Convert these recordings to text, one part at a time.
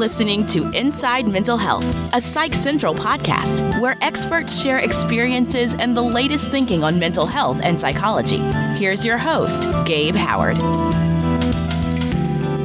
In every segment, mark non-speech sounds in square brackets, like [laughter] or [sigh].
listening to Inside Mental Health, a Psych Central podcast where experts share experiences and the latest thinking on mental health and psychology. Here's your host, Gabe Howard.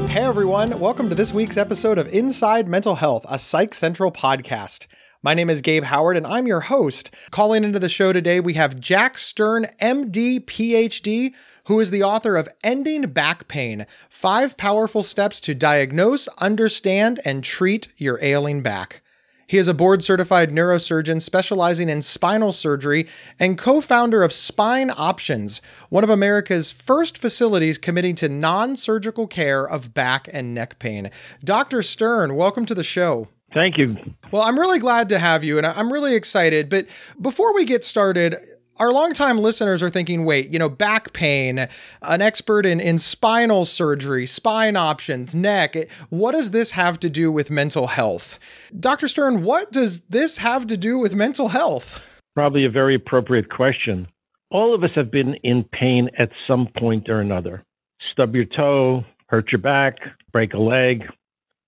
Hey everyone, welcome to this week's episode of Inside Mental Health, a Psych Central podcast. My name is Gabe Howard and I'm your host. Calling into the show today, we have Jack Stern, MD, PhD, who is the author of Ending Back Pain Five Powerful Steps to Diagnose, Understand, and Treat Your Ailing Back. He is a board certified neurosurgeon specializing in spinal surgery and co founder of Spine Options, one of America's first facilities committing to non surgical care of back and neck pain. Dr. Stern, welcome to the show. Thank you. Well, I'm really glad to have you, and I'm really excited. But before we get started, our longtime listeners are thinking, wait, you know, back pain, an expert in, in spinal surgery, spine options, neck. What does this have to do with mental health? Dr. Stern, what does this have to do with mental health? Probably a very appropriate question. All of us have been in pain at some point or another. Stub your toe, hurt your back, break a leg,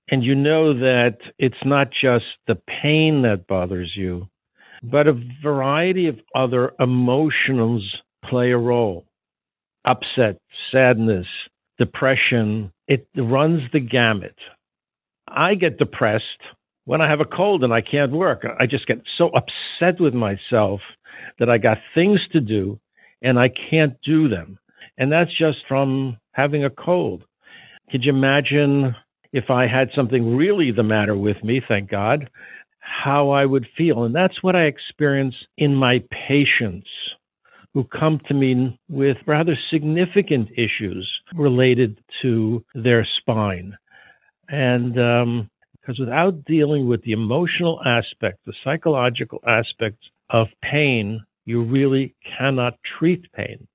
and you know that it's not just the pain that bothers you, but a variety of other emotions play a role upset, sadness, depression. It runs the gamut. I get depressed when I have a cold and I can't work. I just get so upset with myself that I got things to do and I can't do them. And that's just from having a cold. Could you imagine if I had something really the matter with me, thank God, how I would feel. And that's what I experience in my patients who come to me with rather significant issues related to their spine. And because um, without dealing with the emotional aspect, the psychological aspect of pain, you really cannot treat pain.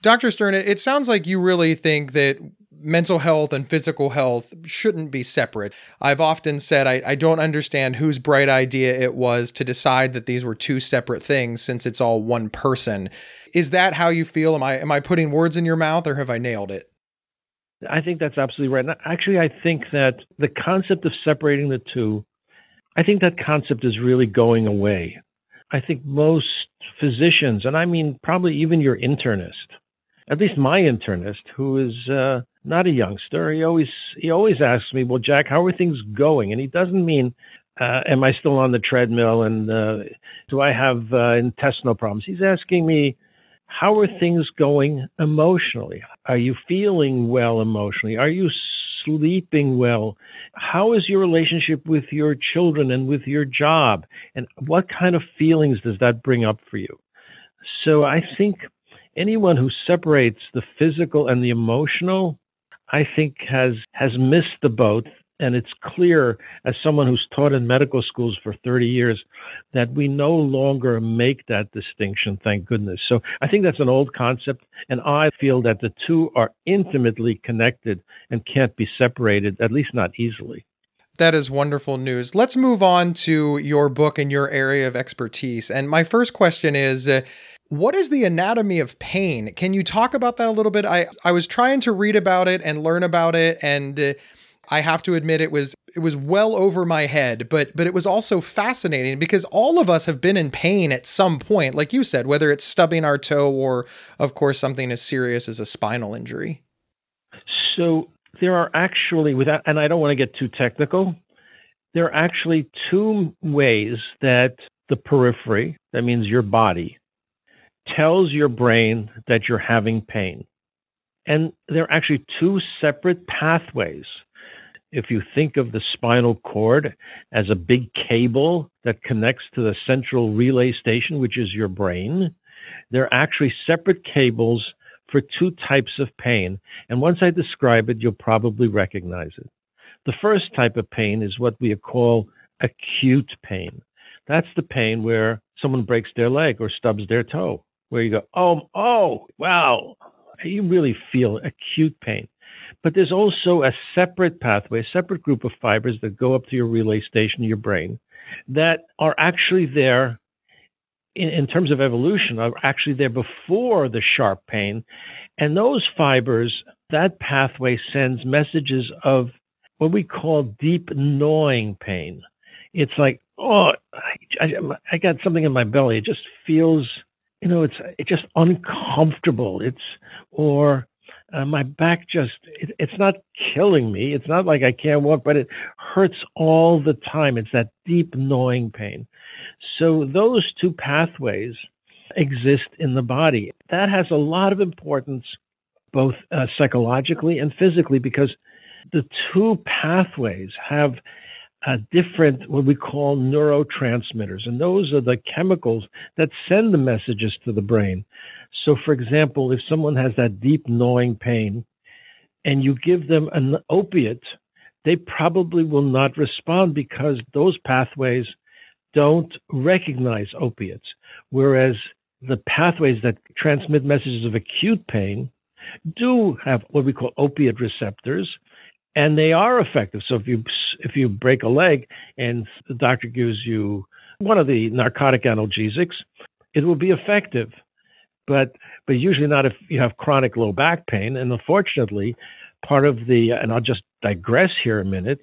Dr. Stern, it sounds like you really think that mental health and physical health shouldn't be separate. I've often said I, I, don't understand whose bright idea it was to decide that these were two separate things since it's all one person. Is that how you feel? Am I am I putting words in your mouth or have I nailed it? I think that's absolutely right. Actually, I think that the concept of separating the two, I think that concept is really going away. I think most physicians, and I mean probably even your internist, at least my internist, who is uh, not a youngster. He always he always asks me, "Well, Jack, how are things going?" And he doesn't mean, uh, "Am I still on the treadmill?" and uh, "Do I have uh, intestinal problems?" He's asking me, "How are things going emotionally? Are you feeling well emotionally? Are you sleeping well? How is your relationship with your children and with your job? And what kind of feelings does that bring up for you?" So I think anyone who separates the physical and the emotional I think has has missed the boat. And it's clear, as someone who's taught in medical schools for 30 years, that we no longer make that distinction, thank goodness. So I think that's an old concept. And I feel that the two are intimately connected and can't be separated, at least not easily. That is wonderful news. Let's move on to your book and your area of expertise. And my first question is uh, what is the anatomy of pain? Can you talk about that a little bit? I, I was trying to read about it and learn about it, and uh, I have to admit it was it was well over my head, but but it was also fascinating because all of us have been in pain at some point, like you said, whether it's stubbing our toe or, of course, something as serious as a spinal injury. So there are actually, without, and I don't want to get too technical, there are actually two ways that the periphery, that means your body, tells your brain that you're having pain. And there are actually two separate pathways. If you think of the spinal cord as a big cable that connects to the central relay station, which is your brain, there are actually separate cables for two types of pain. And once I describe it, you'll probably recognize it. The first type of pain is what we call acute pain. That's the pain where someone breaks their leg or stubs their toe where you go, oh, oh, wow, you really feel acute pain. But there's also a separate pathway, a separate group of fibers that go up to your relay station, your brain, that are actually there in, in terms of evolution, are actually there before the sharp pain. And those fibers, that pathway sends messages of what we call deep gnawing pain. It's like, oh, I, I, I got something in my belly. It just feels, you know, it's it's just uncomfortable. It's or uh, my back just it, it's not killing me. It's not like I can't walk, but it hurts all the time. It's that deep gnawing pain. So those two pathways exist in the body. That has a lot of importance, both uh, psychologically and physically, because the two pathways have a different, what we call neurotransmitters, and those are the chemicals that send the messages to the brain. So, for example, if someone has that deep gnawing pain and you give them an opiate, they probably will not respond because those pathways don't recognize opiates. Whereas the pathways that transmit messages of acute pain do have what we call opiate receptors and they are effective. So if you if you break a leg and the doctor gives you one of the narcotic analgesics it will be effective. But but usually not if you have chronic low back pain. And unfortunately part of the and I'll just digress here a minute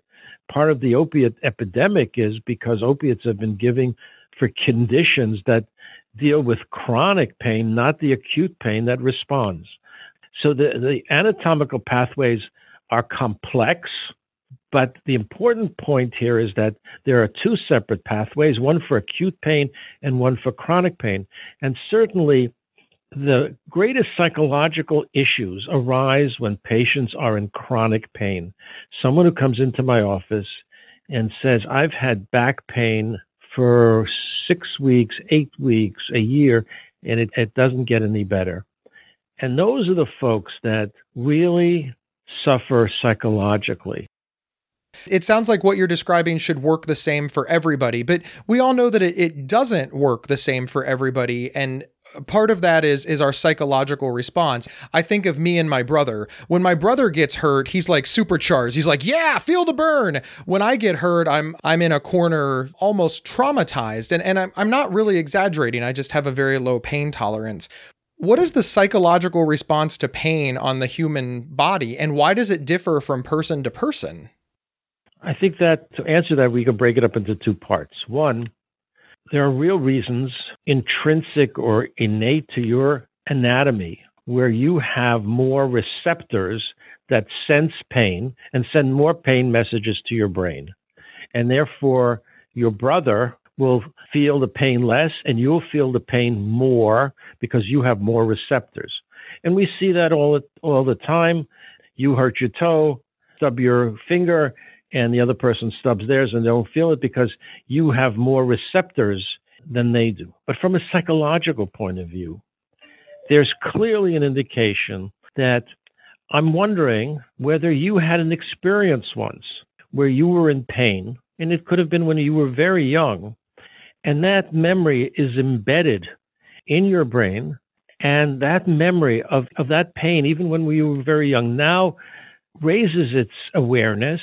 part of the opiate epidemic is because opiates have been giving for conditions that deal with chronic pain, not the acute pain that responds. So the, the anatomical pathways are complex, but the important point here is that there are two separate pathways one for acute pain and one for chronic pain. And certainly, the greatest psychological issues arise when patients are in chronic pain. Someone who comes into my office and says, I've had back pain for six weeks, eight weeks, a year, and it, it doesn't get any better. And those are the folks that really suffer psychologically. It sounds like what you're describing should work the same for everybody, but we all know that it, it doesn't work the same for everybody. And part of that is is our psychological response. I think of me and my brother. When my brother gets hurt, he's like supercharged. He's like, "Yeah, feel the burn." When I get hurt, I'm I'm in a corner almost traumatized. And and I'm I'm not really exaggerating. I just have a very low pain tolerance. What is the psychological response to pain on the human body and why does it differ from person to person? I think that to answer that, we can break it up into two parts. One, there are real reasons, intrinsic or innate to your anatomy, where you have more receptors that sense pain and send more pain messages to your brain. And therefore, your brother will feel the pain less and you'll feel the pain more because you have more receptors. And we see that all, all the time. You hurt your toe, stub your finger, and the other person stubs theirs and they don't feel it because you have more receptors than they do. But from a psychological point of view, there's clearly an indication that I'm wondering whether you had an experience once where you were in pain, and it could have been when you were very young, and that memory is embedded in your brain. And that memory of, of that pain, even when we were very young, now raises its awareness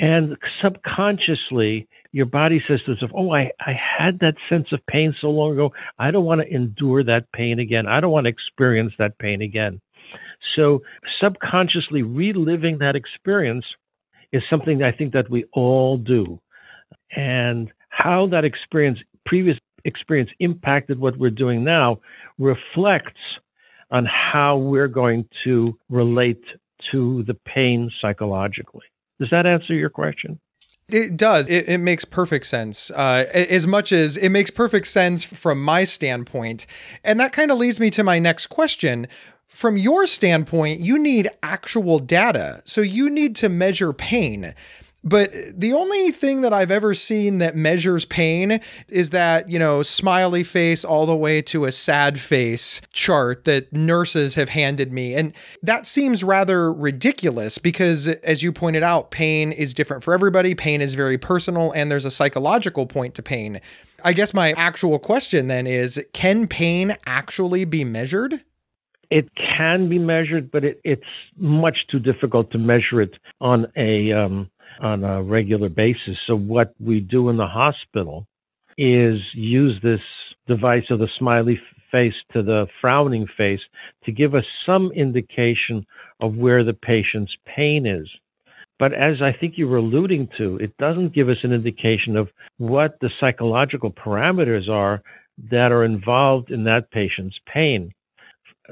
and subconsciously, your body says to itself, Oh, I, I had that sense of pain so long ago. I don't want to endure that pain again. I don't want to experience that pain again. So, subconsciously reliving that experience is something I think that we all do. And how that experience, previous experience, impacted what we're doing now reflects on how we're going to relate to the pain psychologically. Does that answer your question? It does. It, it makes perfect sense. Uh, as much as it makes perfect sense from my standpoint. And that kind of leads me to my next question. From your standpoint, you need actual data. So you need to measure pain. But the only thing that I've ever seen that measures pain is that, you know, smiley face all the way to a sad face chart that nurses have handed me. And that seems rather ridiculous because, as you pointed out, pain is different for everybody. Pain is very personal, and there's a psychological point to pain. I guess my actual question then is can pain actually be measured? It can be measured, but it, it's much too difficult to measure it on a um, on a regular basis. So what we do in the hospital is use this device of the smiley face to the frowning face to give us some indication of where the patient's pain is. But as I think you were alluding to, it doesn't give us an indication of what the psychological parameters are that are involved in that patient's pain.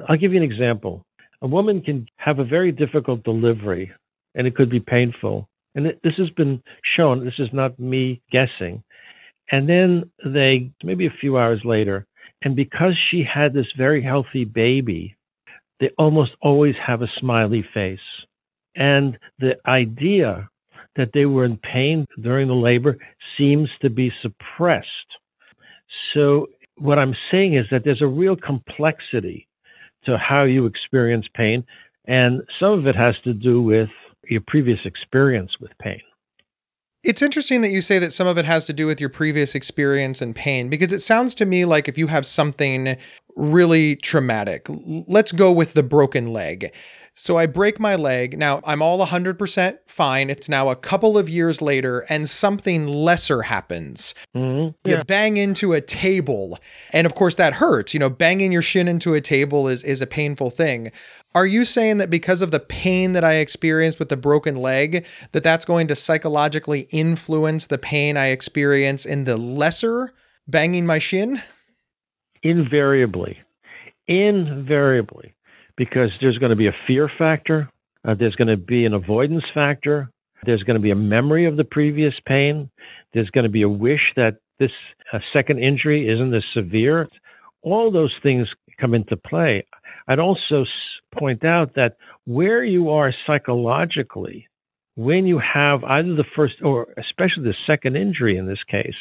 I'll give you an example. A woman can have a very difficult delivery and it could be painful. And this has been shown, this is not me guessing. And then they, maybe a few hours later, and because she had this very healthy baby, they almost always have a smiley face. And the idea that they were in pain during the labor seems to be suppressed. So, what I'm saying is that there's a real complexity to how you experience pain, and some of it has to do with your previous experience with pain. It's interesting that you say that some of it has to do with your previous experience and pain because it sounds to me like if you have something really traumatic, let's go with the broken leg. So I break my leg. Now I'm all 100% fine. It's now a couple of years later, and something lesser happens. Mm-hmm. Yeah. You bang into a table. And of course, that hurts. You know, banging your shin into a table is, is a painful thing. Are you saying that because of the pain that I experienced with the broken leg, that that's going to psychologically influence the pain I experience in the lesser banging my shin? Invariably. Invariably because there's going to be a fear factor, uh, there's going to be an avoidance factor, there's going to be a memory of the previous pain, there's going to be a wish that this uh, second injury isn't as severe. All those things come into play. I'd also point out that where you are psychologically, when you have either the first or especially the second injury in this case,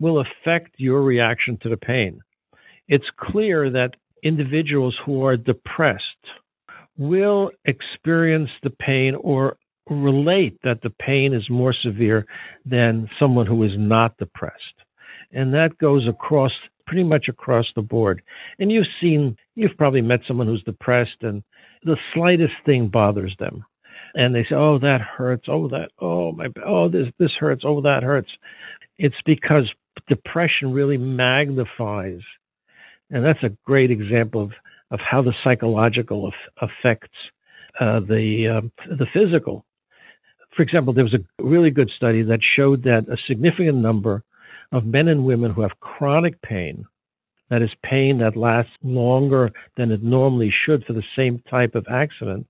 will affect your reaction to the pain. It's clear that individuals who are depressed will experience the pain or relate that the pain is more severe than someone who is not depressed. And that goes across pretty much across the board. And you've seen, you've probably met someone who's depressed and the slightest thing bothers them. And they say, oh, that hurts. Oh, that, oh, my, oh, this, this hurts. Oh, that hurts. It's because depression really magnifies and that's a great example of, of how the psychological affects uh, the, um, the physical. For example, there was a really good study that showed that a significant number of men and women who have chronic pain, that is, pain that lasts longer than it normally should for the same type of accident,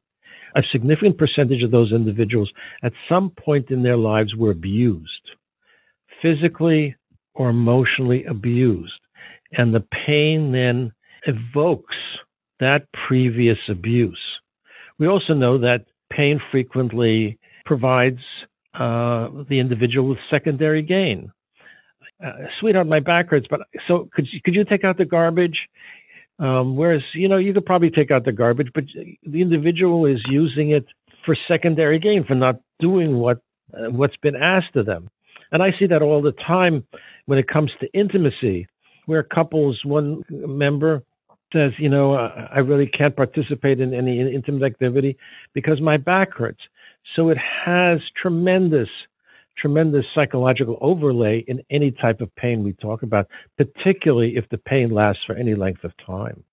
a significant percentage of those individuals at some point in their lives were abused, physically or emotionally abused. And the pain then evokes that previous abuse. We also know that pain frequently provides uh, the individual with secondary gain. Uh, sweetheart, my back hurts, but so could you, could you take out the garbage? Um, whereas, you know, you could probably take out the garbage, but the individual is using it for secondary gain, for not doing what uh, what's been asked of them. And I see that all the time when it comes to intimacy where couples, one member says, you know, I really can't participate in any intimate activity because my back hurts. So it has tremendous, tremendous psychological overlay in any type of pain we talk about, particularly if the pain lasts for any length of time.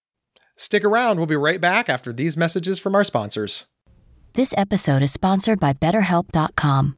Stick around. We'll be right back after these messages from our sponsors. This episode is sponsored by BetterHelp.com.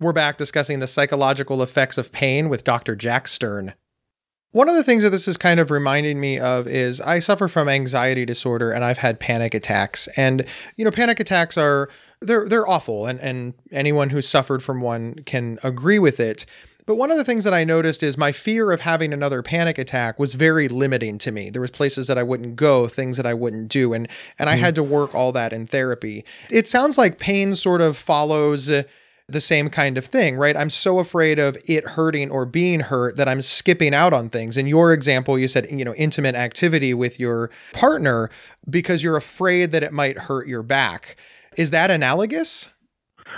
We're back discussing the psychological effects of pain with Dr. Jack Stern. One of the things that this is kind of reminding me of is I suffer from anxiety disorder and I've had panic attacks. And you know, panic attacks are they're they're awful and and anyone who's suffered from one can agree with it. But one of the things that I noticed is my fear of having another panic attack was very limiting to me. There was places that I wouldn't go, things that I wouldn't do, and and I mm. had to work all that in therapy. It sounds like pain sort of follows the same kind of thing, right? I'm so afraid of it hurting or being hurt that I'm skipping out on things. In your example, you said, you know, intimate activity with your partner because you're afraid that it might hurt your back. Is that analogous?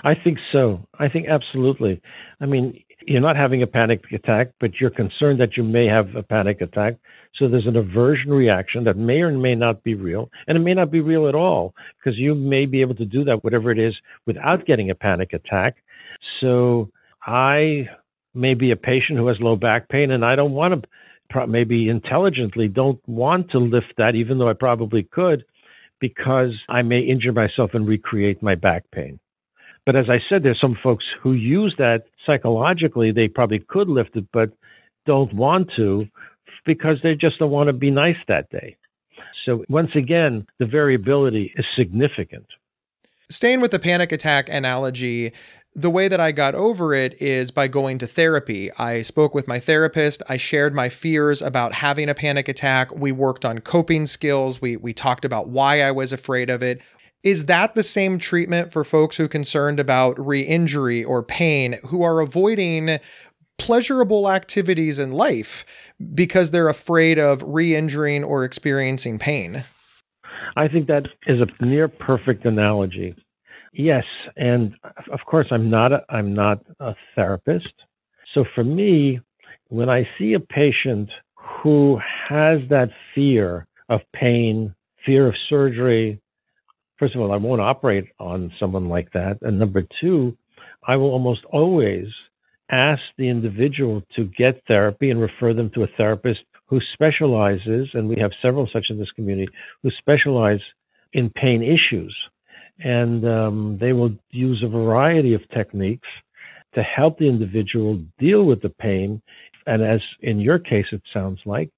I think so. I think absolutely. I mean, you're not having a panic attack, but you're concerned that you may have a panic attack. So there's an aversion reaction that may or may not be real, and it may not be real at all because you may be able to do that, whatever it is, without getting a panic attack. So I may be a patient who has low back pain, and I don't want to, maybe intelligently, don't want to lift that, even though I probably could, because I may injure myself and recreate my back pain. But as I said, there's some folks who use that psychologically. They probably could lift it, but don't want to because they just don't want to be nice that day. So once again, the variability is significant. Staying with the panic attack analogy, the way that I got over it is by going to therapy. I spoke with my therapist. I shared my fears about having a panic attack. We worked on coping skills. We we talked about why I was afraid of it. Is that the same treatment for folks who are concerned about re-injury or pain who are avoiding pleasurable activities in life because they're afraid of re-injuring or experiencing pain? I think that is a near perfect analogy. Yes, and of course I'm not a, I'm not a therapist. So for me, when I see a patient who has that fear of pain, fear of surgery, first of all, I won't operate on someone like that. And number two, I will almost always ask the individual to get therapy and refer them to a therapist who specializes, and we have several such in this community, who specialize in pain issues and um, they will use a variety of techniques to help the individual deal with the pain. And as in your case, it sounds like,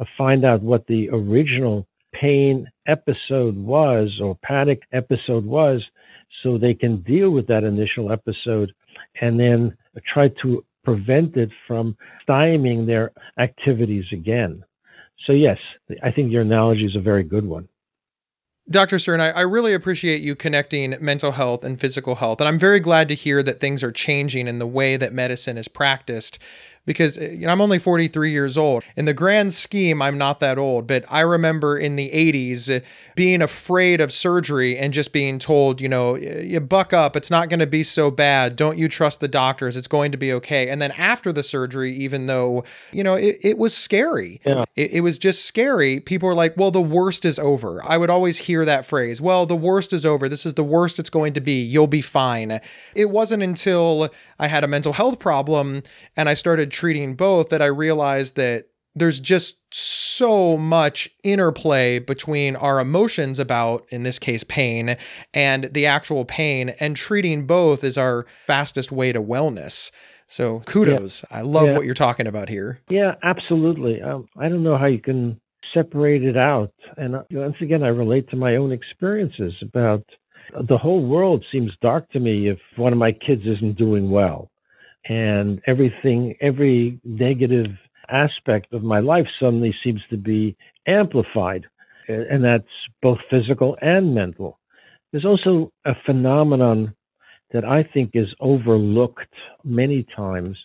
uh, find out what the original pain episode was or panic episode was so they can deal with that initial episode and then try to prevent it from stymieing their activities again. So, yes, I think your analogy is a very good one. Dr. Stern, I, I, really appreciate you connecting mental health and physical health. And I'm very glad to hear that things are changing in the way that medicine is practiced because eh, you know, I'm only 43 years old. In the grand scheme, I'm not that old, but I remember in the 80s eh, being afraid of surgery and just being told, you know, you buck up, it's not going to be so bad. Don't you trust the doctors? It's going to be okay. And then after the surgery, even though, you know, it, it was scary, yeah. it, it was just scary. People were like, well, the worst is over. I would always hear that phrase, well, the worst is over. This is the worst it's going to be. You'll be fine. It wasn't until I had a mental health problem and I started treating both that I realized that there's just so much interplay between our emotions about, in this case, pain and the actual pain, and treating both is our fastest way to wellness. So kudos. Yeah. I love yeah. what you're talking about here. Yeah, absolutely. Um, I don't know how you can separate it out. And uh, once again, I relate to my own experiences about the whole world seems dark to me if one of my kids isn't doing well and everything, every negative aspect of my life suddenly seems to be amplified. And that's both physical and mental. There's also a phenomenon that I think is overlooked many times,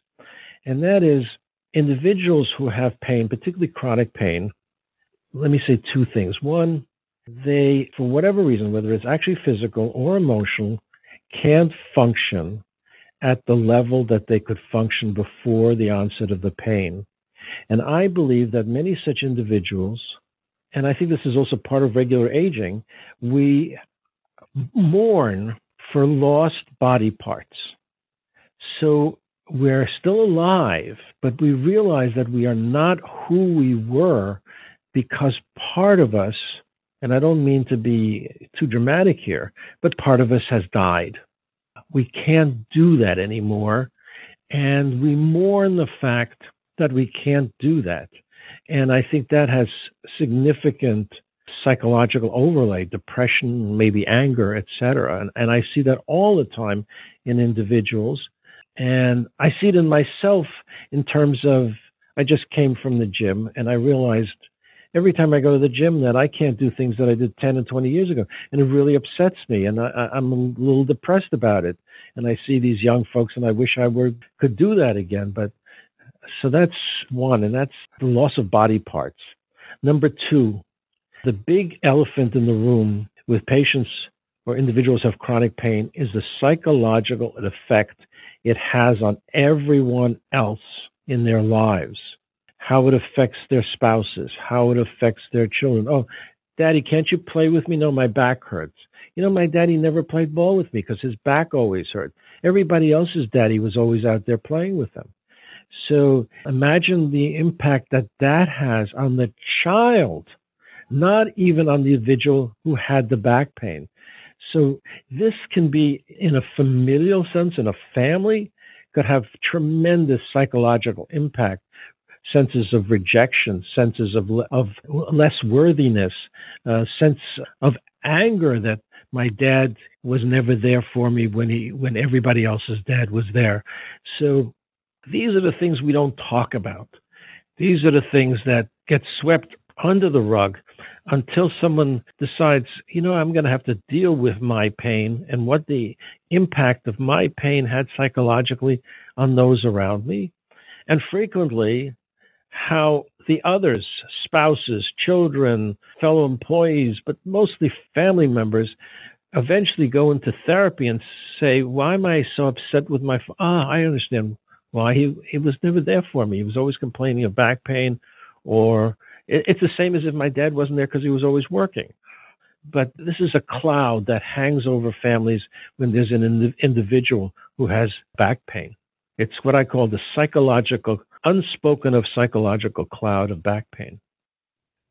and that is individuals who have pain, particularly chronic pain. Let me say two things. One, they, for whatever reason, whether it's actually physical or emotional, can't function at the level that they could function before the onset of the pain. And I believe that many such individuals, and I think this is also part of regular aging, we mourn for lost body parts. So we're still alive, but we realize that we are not who we were because part of us, and I don't mean to be too dramatic here, but part of us has died. We can't do that anymore. And we mourn the fact that we can't do that. And I think that has significant psychological overlay, depression, maybe anger, etc. And, and I see that all the time in individuals. And I see it in myself in terms of I just came from the gym and I realized every time I go to the gym that I can't do things that I did 10 and 20 years ago. And it really upsets me. And I, I'm a little depressed about it. And I see these young folks and I wish I were, could do that again. But so that's one. And that's the loss of body parts. Number two, the big elephant in the room with patients or individuals who have chronic pain is the psychological effect it has on everyone else in their lives. How it affects their spouses, how it affects their children. Oh, daddy, can't you play with me? No, my back hurts. You know, my daddy never played ball with me because his back always hurt. Everybody else's daddy was always out there playing with them. So imagine the impact that that has on the child, not even on the individual who had the back pain. So this can be in a familial sense, in a family, could have tremendous psychological impact. Senses of rejection, senses of of less worthiness, uh, sense of anger that my dad was never there for me when he when everybody else's dad was there. So these are the things we don't talk about. These are the things that get swept under the rug until someone decides, you know, I'm going to have to deal with my pain and what the impact of my pain had psychologically on those around me. And frequently, how the others, spouses, children, fellow employees, but mostly family members, eventually go into therapy and say, Why am I so upset with my. F-? Ah, I understand why. He, he was never there for me. He was always complaining of back pain or it's the same as if my dad wasn't there because he was always working. But this is a cloud that hangs over families when there's an ind- individual who has back pain. It's what I call the psychological, unspoken of psychological cloud of back pain.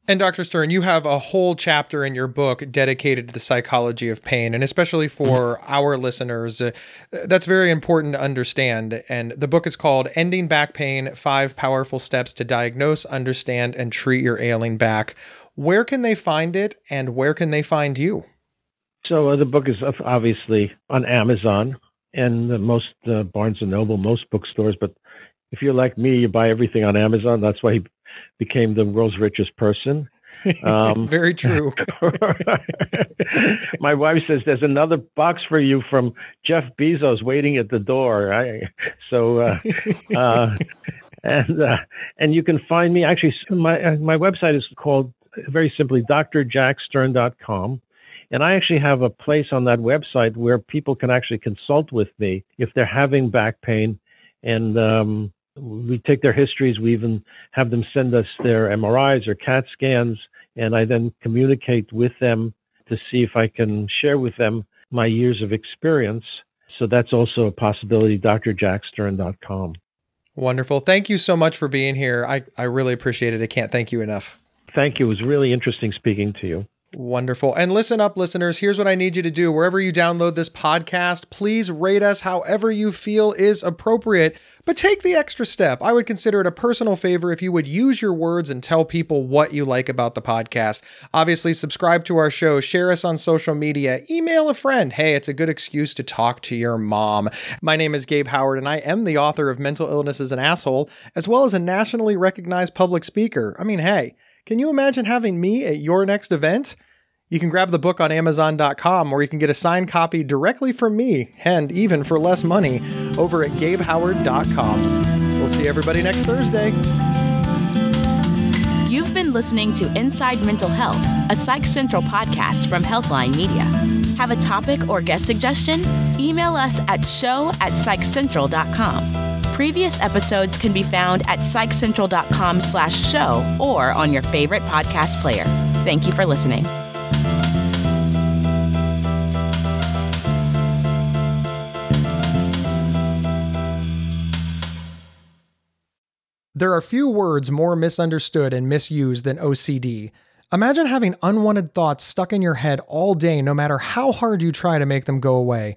And Dr. Stern, you have a whole chapter in your book dedicated to the psychology of pain, and especially for mm-hmm. our listeners, uh, that's very important to understand. And the book is called Ending Back Pain Five Powerful Steps to Diagnose, Understand, and Treat Your Ailing Back. Where can they find it, and where can they find you? So uh, the book is obviously on Amazon and most uh, Barnes and Noble, most bookstores. But if you're like me, you buy everything on Amazon. That's why he became the world's richest person. Um, [laughs] Very true. [laughs] my wife says there's another box for you from Jeff Bezos waiting at the door. I, so, uh, [laughs] uh, and uh, and you can find me. Actually, my uh, my website is called very simply drjackstern.com. And I actually have a place on that website where people can actually consult with me if they're having back pain and um, we take their histories. We even have them send us their MRIs or CAT scans, and I then communicate with them to see if I can share with them my years of experience. So that's also a possibility, drjackstern.com. Wonderful. Thank you so much for being here. I, I really appreciate it. I can't thank you enough. Thank you. It was really interesting speaking to you. Wonderful. And listen up, listeners. Here's what I need you to do. Wherever you download this podcast, please rate us however you feel is appropriate, but take the extra step. I would consider it a personal favor if you would use your words and tell people what you like about the podcast. Obviously, subscribe to our show, share us on social media, email a friend. Hey, it's a good excuse to talk to your mom. My name is Gabe Howard, and I am the author of Mental Illness is an Asshole, as well as a nationally recognized public speaker. I mean, hey, can you imagine having me at your next event? You can grab the book on Amazon.com or you can get a signed copy directly from me, and even for less money, over at GabeHoward.com. We'll see everybody next Thursday. You've been listening to Inside Mental Health, a Psych Central podcast from Healthline Media. Have a topic or guest suggestion? Email us at show at psychcentral.com. Previous episodes can be found at psychcentral.com slash show or on your favorite podcast player. Thank you for listening. There are few words more misunderstood and misused than OCD. Imagine having unwanted thoughts stuck in your head all day, no matter how hard you try to make them go away